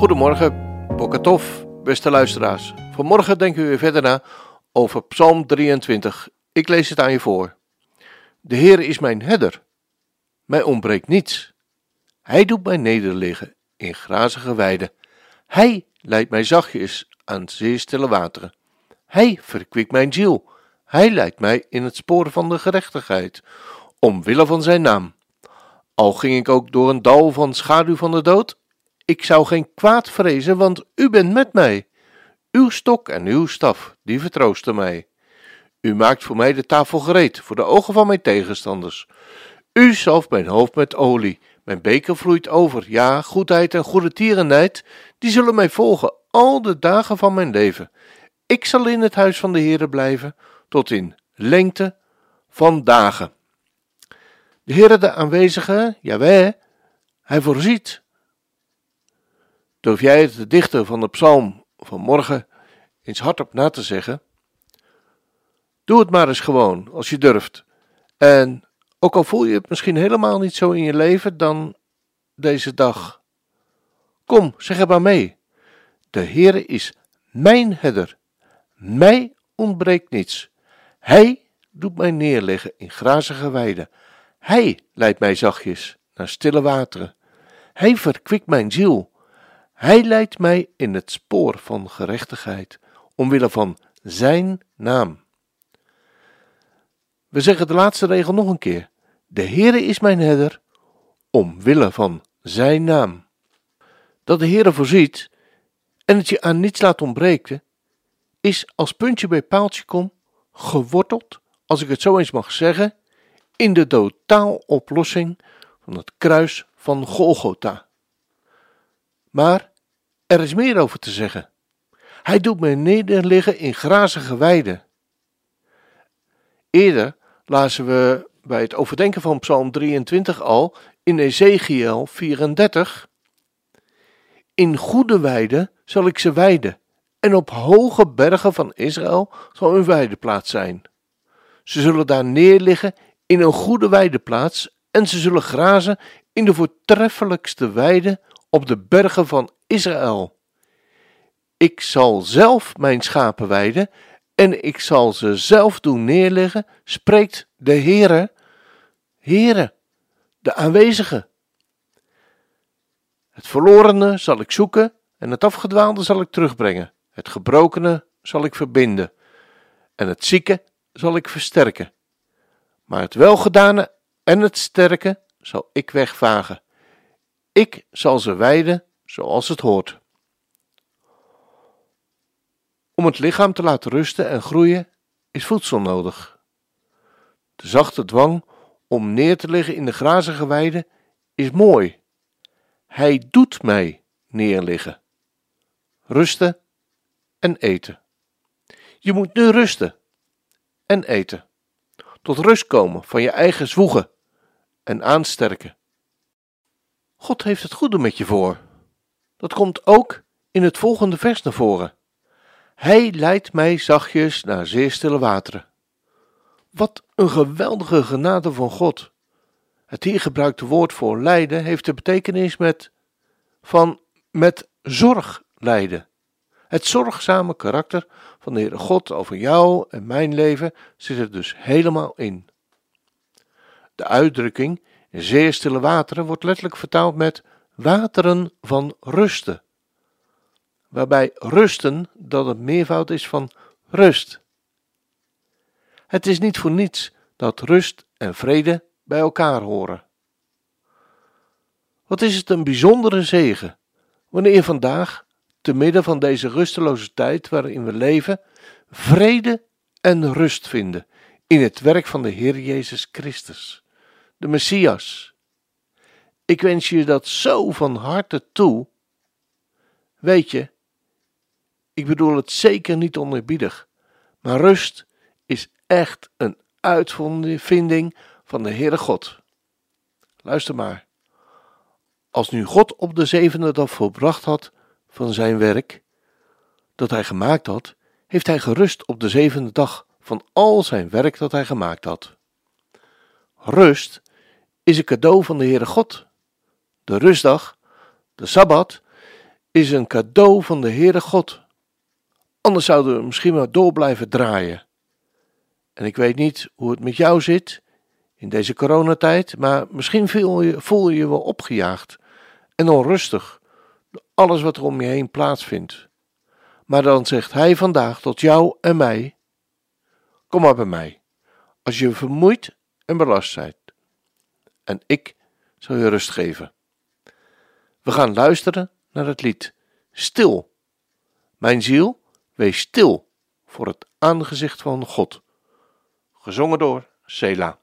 Goedemorgen, Bokatov, beste luisteraars. Vanmorgen denken we weer verder na over Psalm 23. Ik lees het aan je voor. De Heer is mijn herder. Mij ontbreekt niets. Hij doet mij nederliggen in grazige weiden. Hij leidt mij zachtjes aan zeer stille wateren. Hij verkwikt mijn ziel. Hij leidt mij in het spoor van de gerechtigheid, omwille van zijn naam. Al ging ik ook door een dal van schaduw van de dood, ik zou geen kwaad vrezen, want u bent met mij. Uw stok en uw staf, die vertroosten mij. U maakt voor mij de tafel gereed, voor de ogen van mijn tegenstanders. U zalft mijn hoofd met olie, mijn beker vloeit over. Ja, goedheid en goede tierenheid, die zullen mij volgen al de dagen van mijn leven. Ik zal in het huis van de Heere blijven, tot in lengte van dagen. De Heere de aanwezige, Jaweh, hij voorziet. Durf jij het de dichter van de psalm van morgen eens hardop na te zeggen? Doe het maar eens gewoon, als je durft. En ook al voel je het misschien helemaal niet zo in je leven, dan deze dag. Kom, zeg er maar mee. De Heere is mijn herder. Mij ontbreekt niets. Hij doet mij neerleggen in grazige weiden. Hij leidt mij zachtjes naar stille wateren. Hij verkwikt mijn ziel. Hij leidt mij in het spoor van gerechtigheid, omwille van zijn naam. We zeggen de laatste regel nog een keer. De Heere is mijn herder, omwille van zijn naam. Dat de Heere voorziet en het je aan niets laat ontbreken, is als puntje bij paaltje kom, geworteld, als ik het zo eens mag zeggen, in de totaaloplossing van het kruis van Golgotha. Maar er is meer over te zeggen. Hij doet mij nederliggen in grazige weiden. Eerder lazen we bij het overdenken van Psalm 23 al in Ezekiel 34. In goede weiden zal ik ze weiden, en op hoge bergen van Israël zal hun weideplaats zijn. Ze zullen daar neerliggen in een goede weideplaats, en ze zullen grazen in de voortreffelijkste weiden op de bergen van Israël. Ik zal zelf mijn schapen weiden en ik zal ze zelf doen neerleggen, spreekt de Heere, Heere, de aanwezige. Het verlorene zal ik zoeken en het afgedwaalde zal ik terugbrengen. Het gebrokene zal ik verbinden en het zieke zal ik versterken. Maar het welgedane en het sterke zal ik wegvagen. Ik zal ze wijden zoals het hoort. Om het lichaam te laten rusten en groeien is voedsel nodig. De zachte dwang om neer te liggen in de grazige weide is mooi. Hij doet mij neerliggen. Rusten en eten. Je moet nu rusten en eten. Tot rust komen van je eigen zwoegen en aansterken. God heeft het goede met je voor. Dat komt ook in het volgende vers naar voren. Hij leidt mij zachtjes naar zeer stille wateren. Wat een geweldige genade van God. Het hier gebruikte woord voor lijden heeft de betekenis met, van met zorg lijden. Het zorgzame karakter van de Heere God over jou en mijn leven zit er dus helemaal in. De uitdrukking zeer stille wateren wordt letterlijk vertaald met wateren van rusten waarbij rusten dat het meervoud is van rust. Het is niet voor niets dat rust en vrede bij elkaar horen. Wat is het een bijzondere zegen wanneer vandaag, te midden van deze rusteloze tijd waarin we leven, vrede en rust vinden in het werk van de Heer Jezus Christus, de Messias. Ik wens je dat zo van harte toe. Weet je, ik bedoel het zeker niet onerbiedig, maar rust is echt een uitvinding van de Heere God. Luister maar. Als nu God op de zevende dag volbracht had van zijn werk dat hij gemaakt had, heeft hij gerust op de zevende dag van al zijn werk dat hij gemaakt had. Rust is een cadeau van de Heere God. De rustdag, de Sabbat, is een cadeau van de Heere God. Anders zouden we misschien maar door blijven draaien. En ik weet niet hoe het met jou zit in deze coronatijd, maar misschien voel je voel je, wel opgejaagd en onrustig door alles wat er om je heen plaatsvindt. Maar dan zegt hij vandaag tot jou en mij: Kom maar bij mij, als je vermoeid en belast bent. En ik zal je rust geven. We gaan luisteren naar het lied Stil. Mijn ziel, wees stil voor het aangezicht van God. Gezongen door Sela.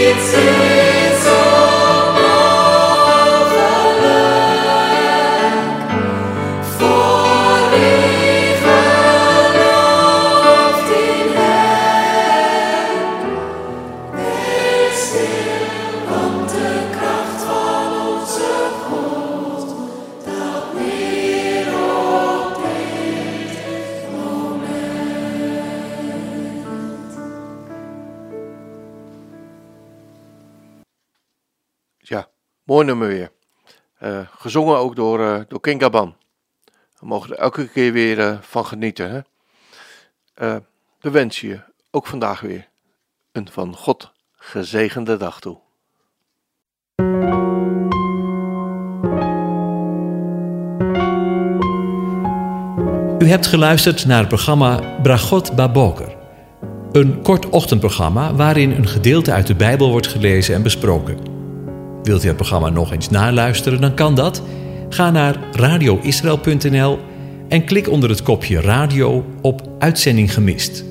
it's Mooi nummer weer. Uh, gezongen ook door, uh, door King Gaban. We mogen er elke keer weer uh, van genieten. Hè? we wensen je ook vandaag weer een van God gezegende dag toe. U hebt geluisterd naar het programma Bragot Baboker. Een kort ochtendprogramma waarin een gedeelte uit de Bijbel wordt gelezen en besproken. Wilt u het programma nog eens naluisteren, dan kan dat. Ga naar radioisrael.nl en klik onder het kopje radio op Uitzending gemist.